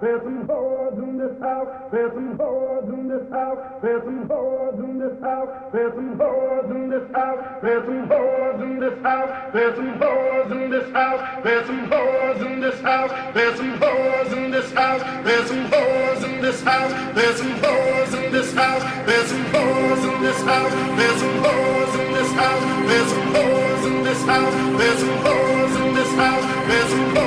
there's some whores in this house, there's some whores in this house, there's some whores in this house, there's some whores in this house, there's some whores in this house, there's some whores in this house, there's some whores in this house, there's some whores in this house, there's some whores in this house, there's some whores in this house, there's some whores in this house, there's some whores in this house, there's some whores in this house, there's some whores in this house, there's some whores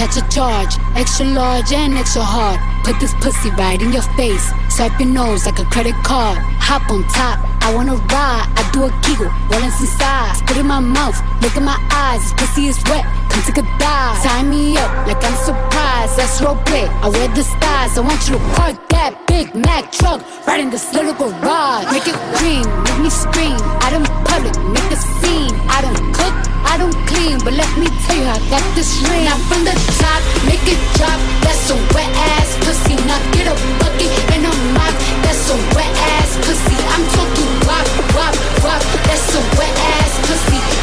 catch a charge. Extra large and extra hard. Put this pussy right in your face. Swipe your nose like a credit card. Hop on top, I wanna ride. I do a kegel, rolling some sides. Spit in my mouth, look in my eyes. This pussy is wet, come take a dive. Tie me up like I'm surprised. That's role play. I wear the stars. I want you to park that Big Mack truck right in this little garage. Make it cream, make me scream. Out in public, make a scene. I don't cook, I don't clean, but let me tell you, I got this ring. Now from the top, make it drop. That's a wet ass pussy. Now get a bucket and a mop. That's a wet ass pussy. I'm talking wop, wop, wop. That's a wet ass pussy.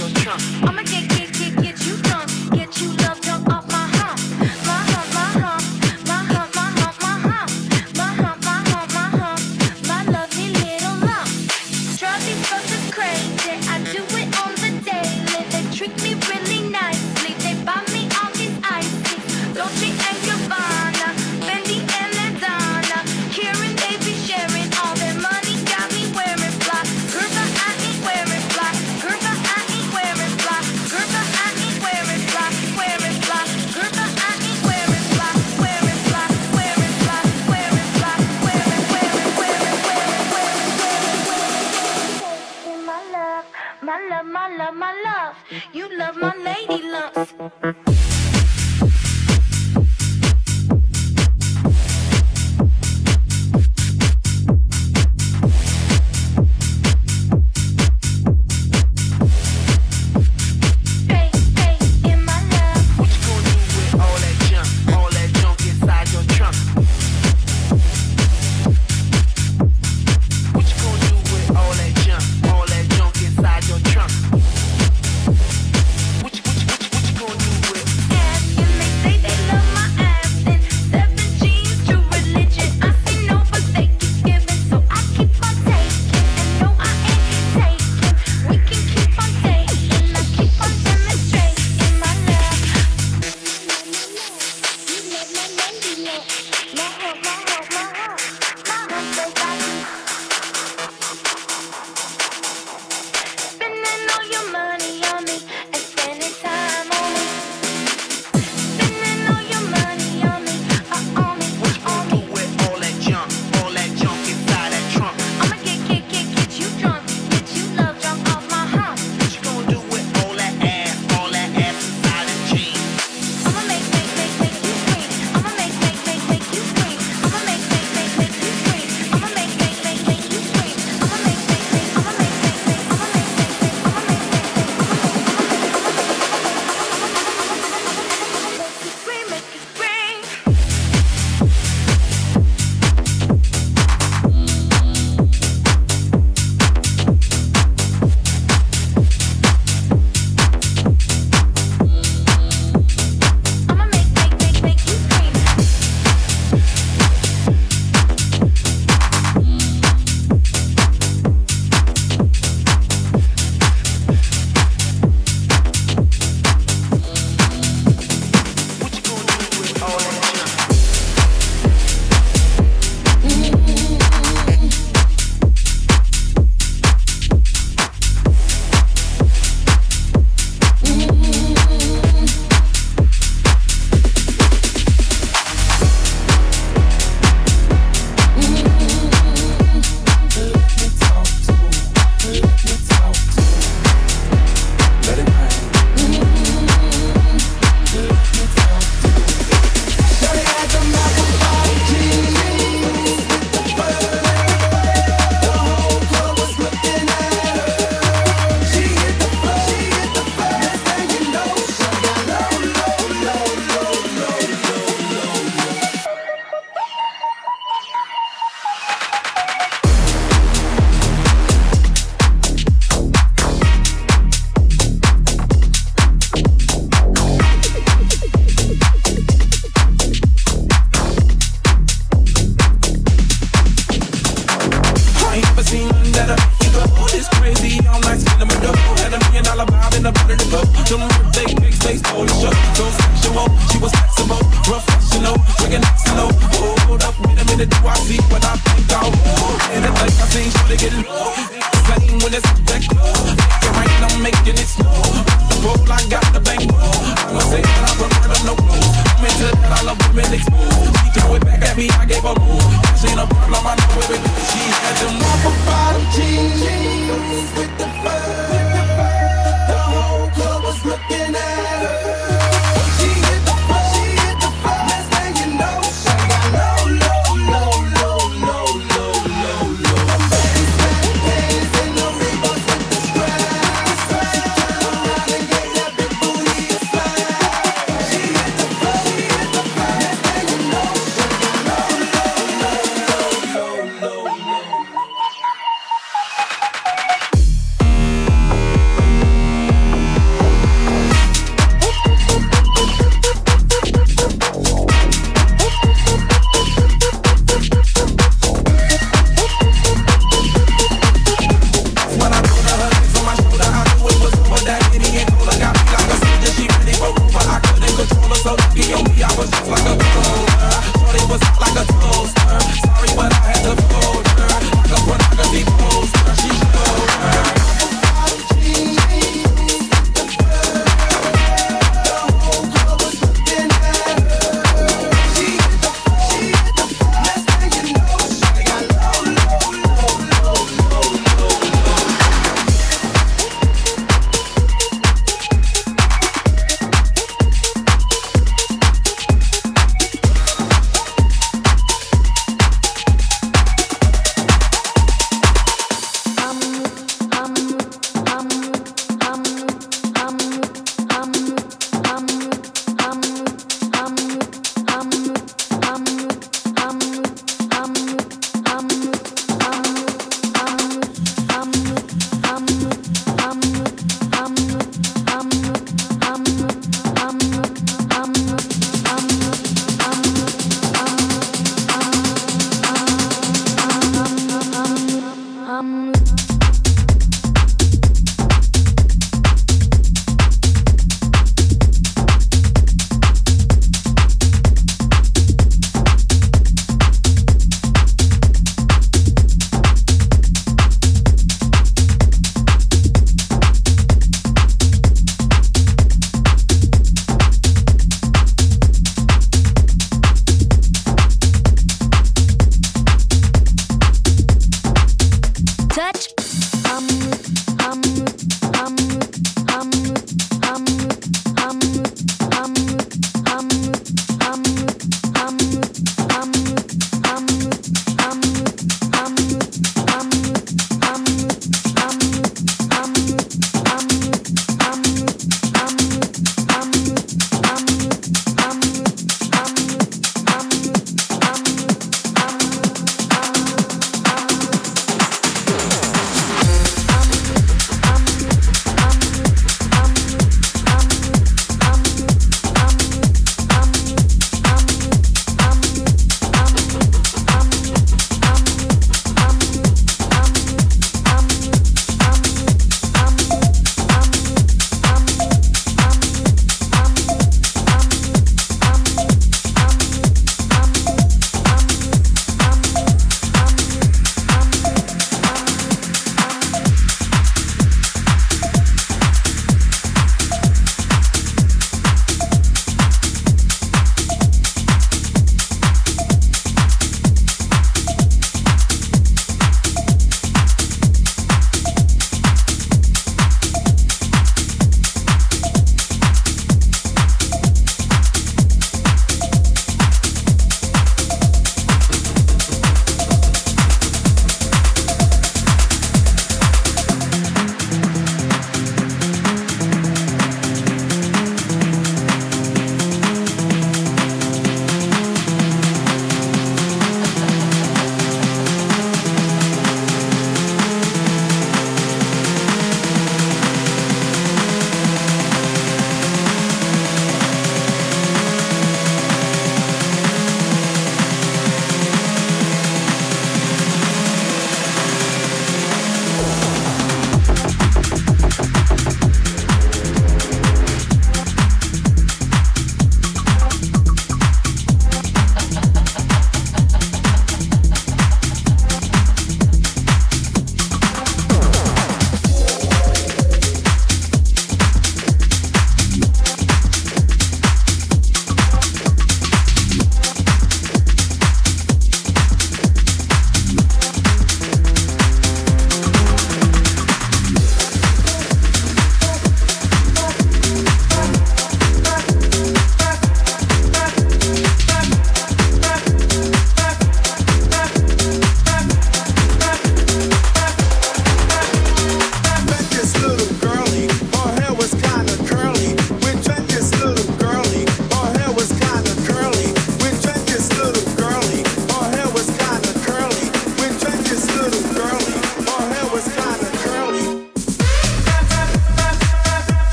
your trunk. I'ma get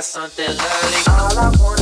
got something lovely. All I want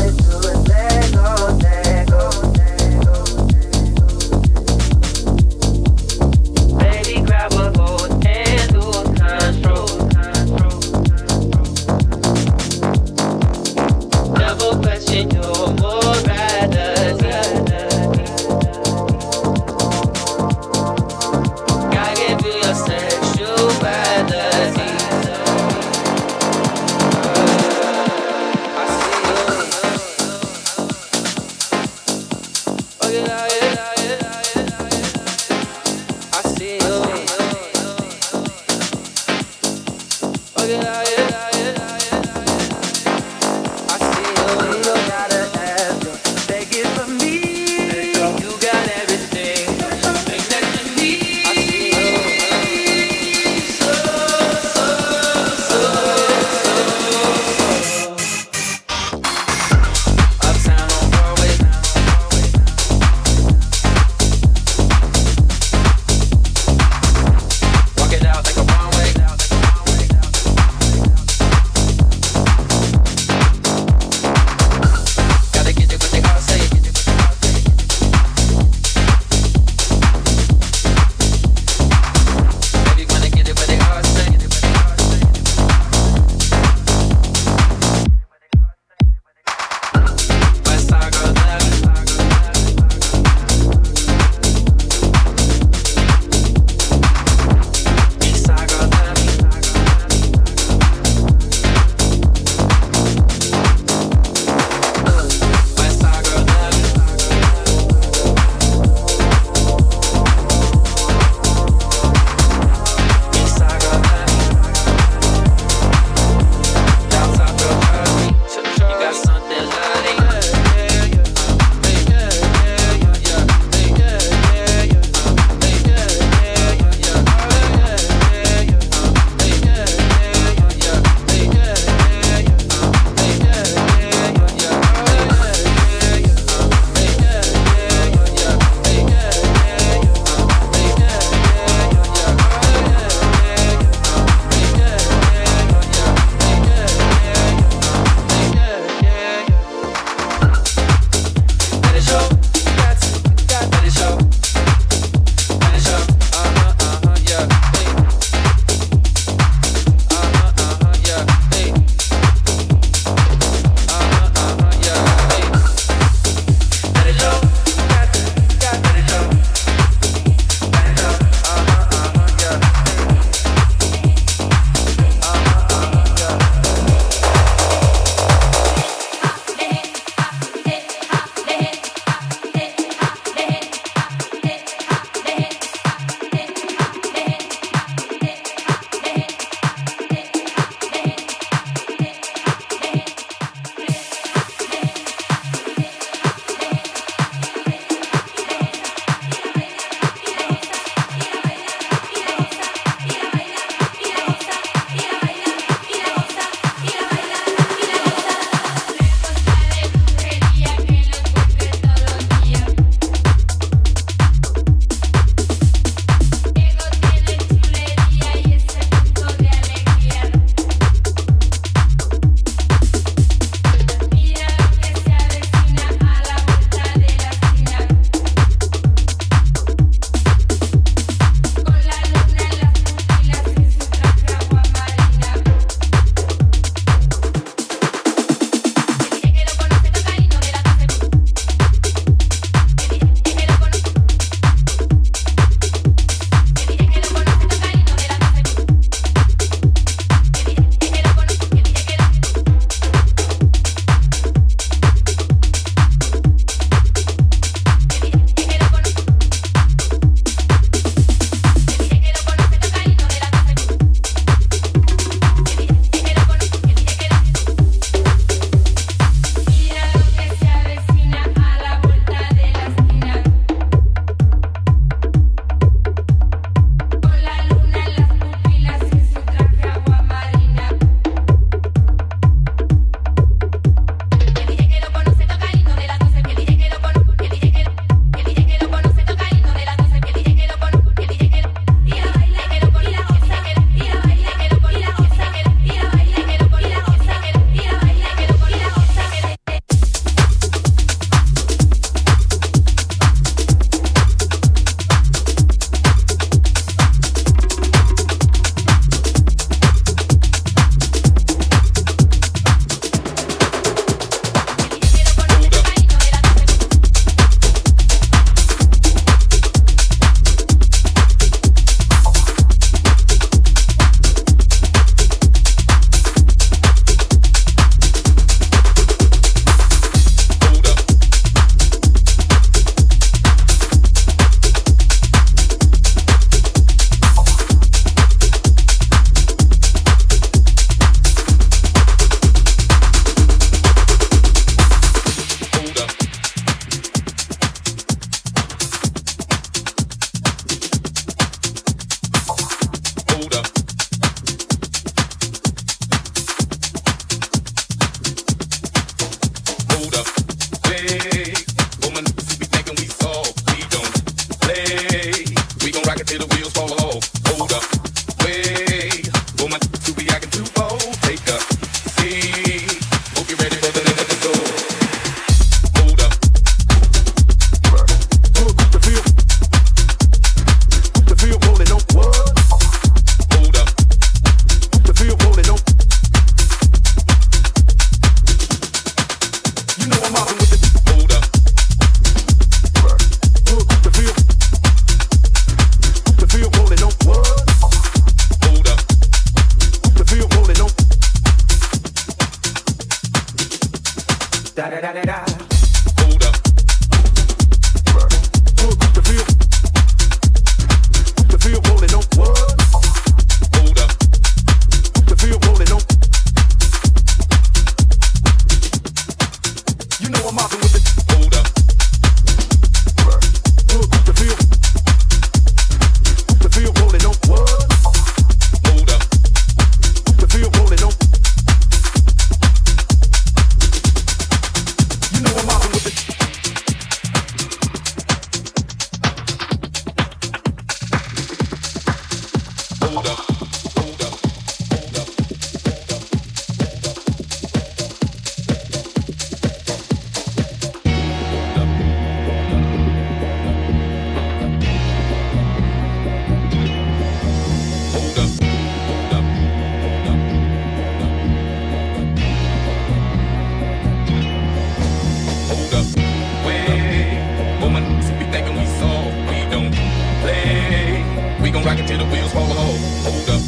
gon' rock it till the wheels fall off. Hold up,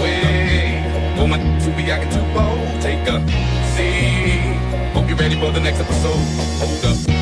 wait. Go my to be acting too bold. Take a seat. Hope you're ready for the next episode. Hold up.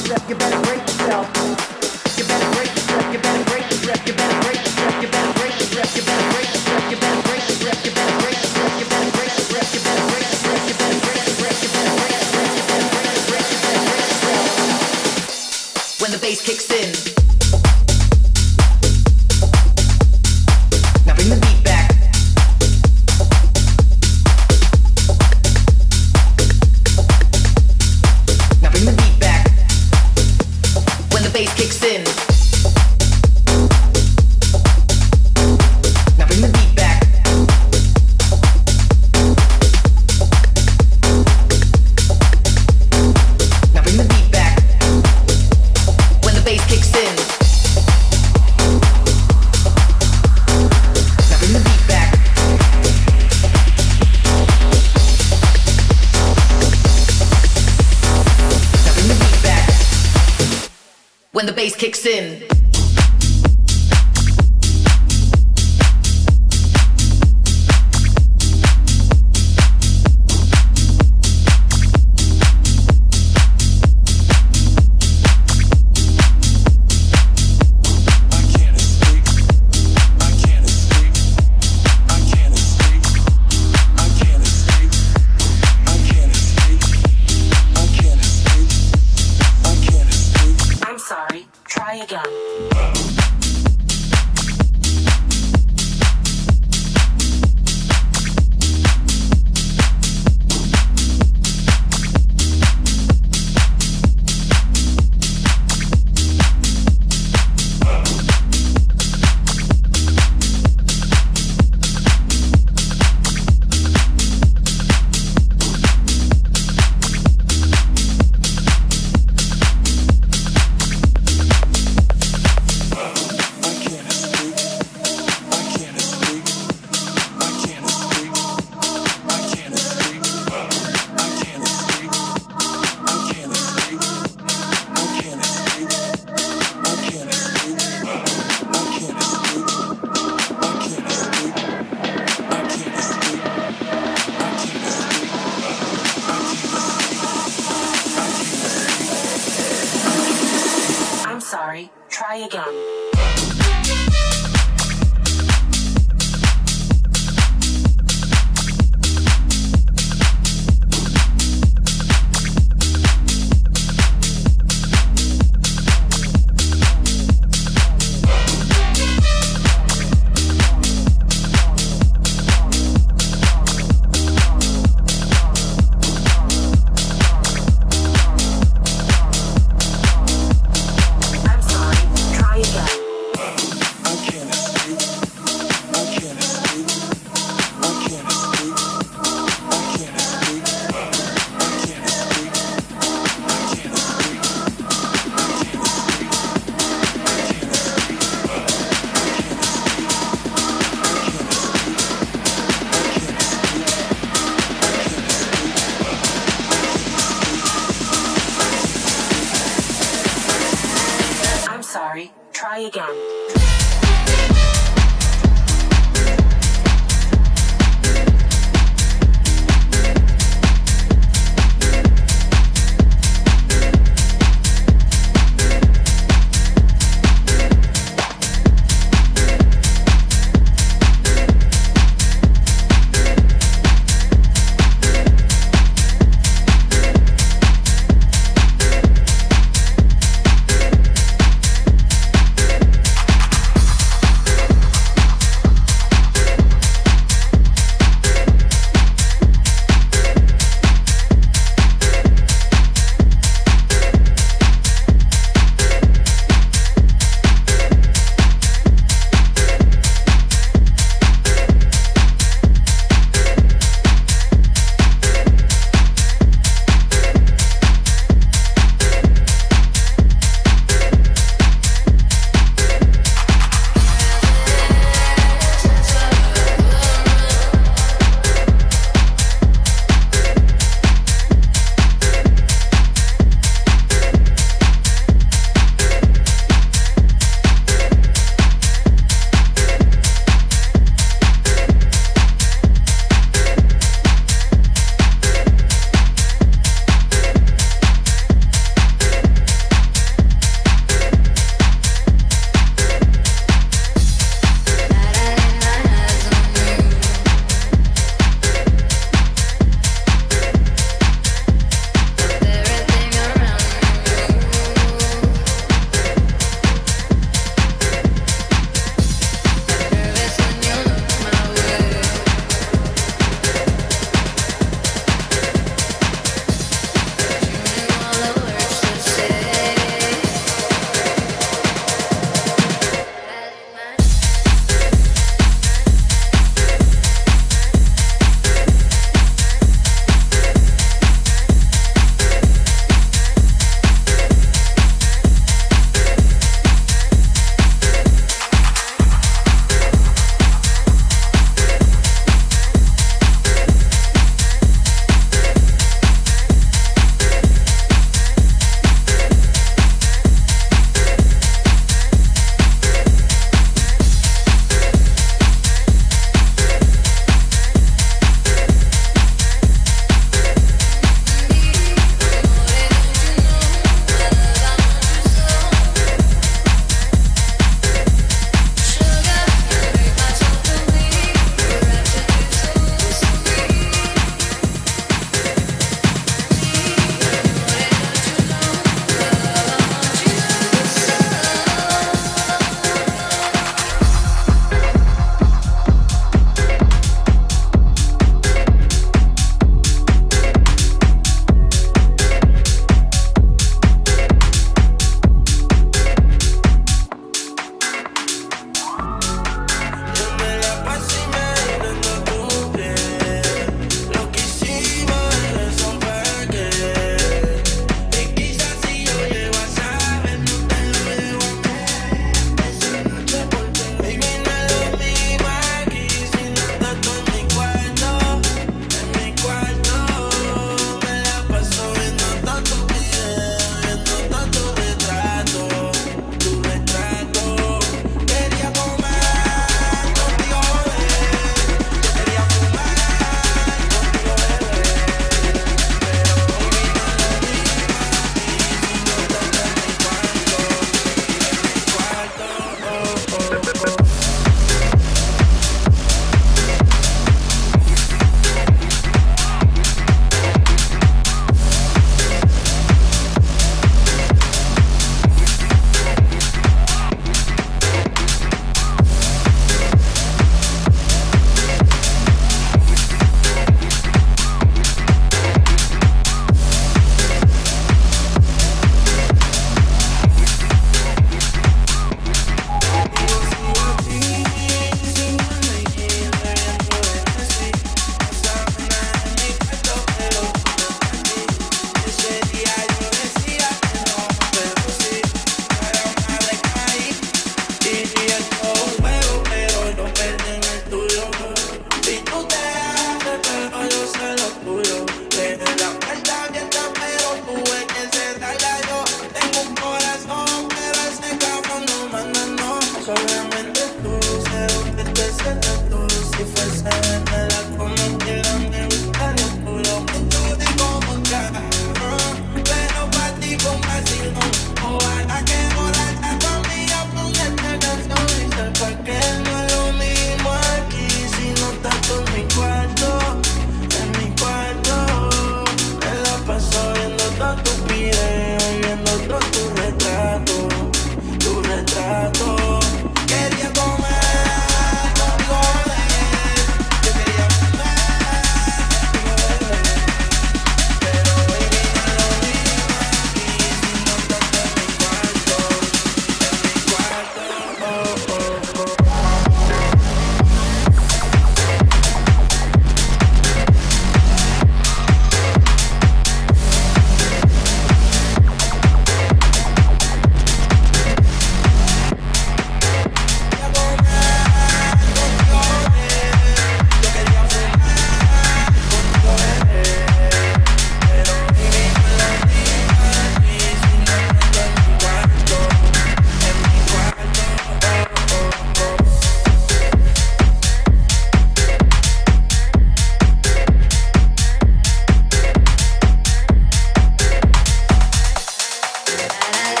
and I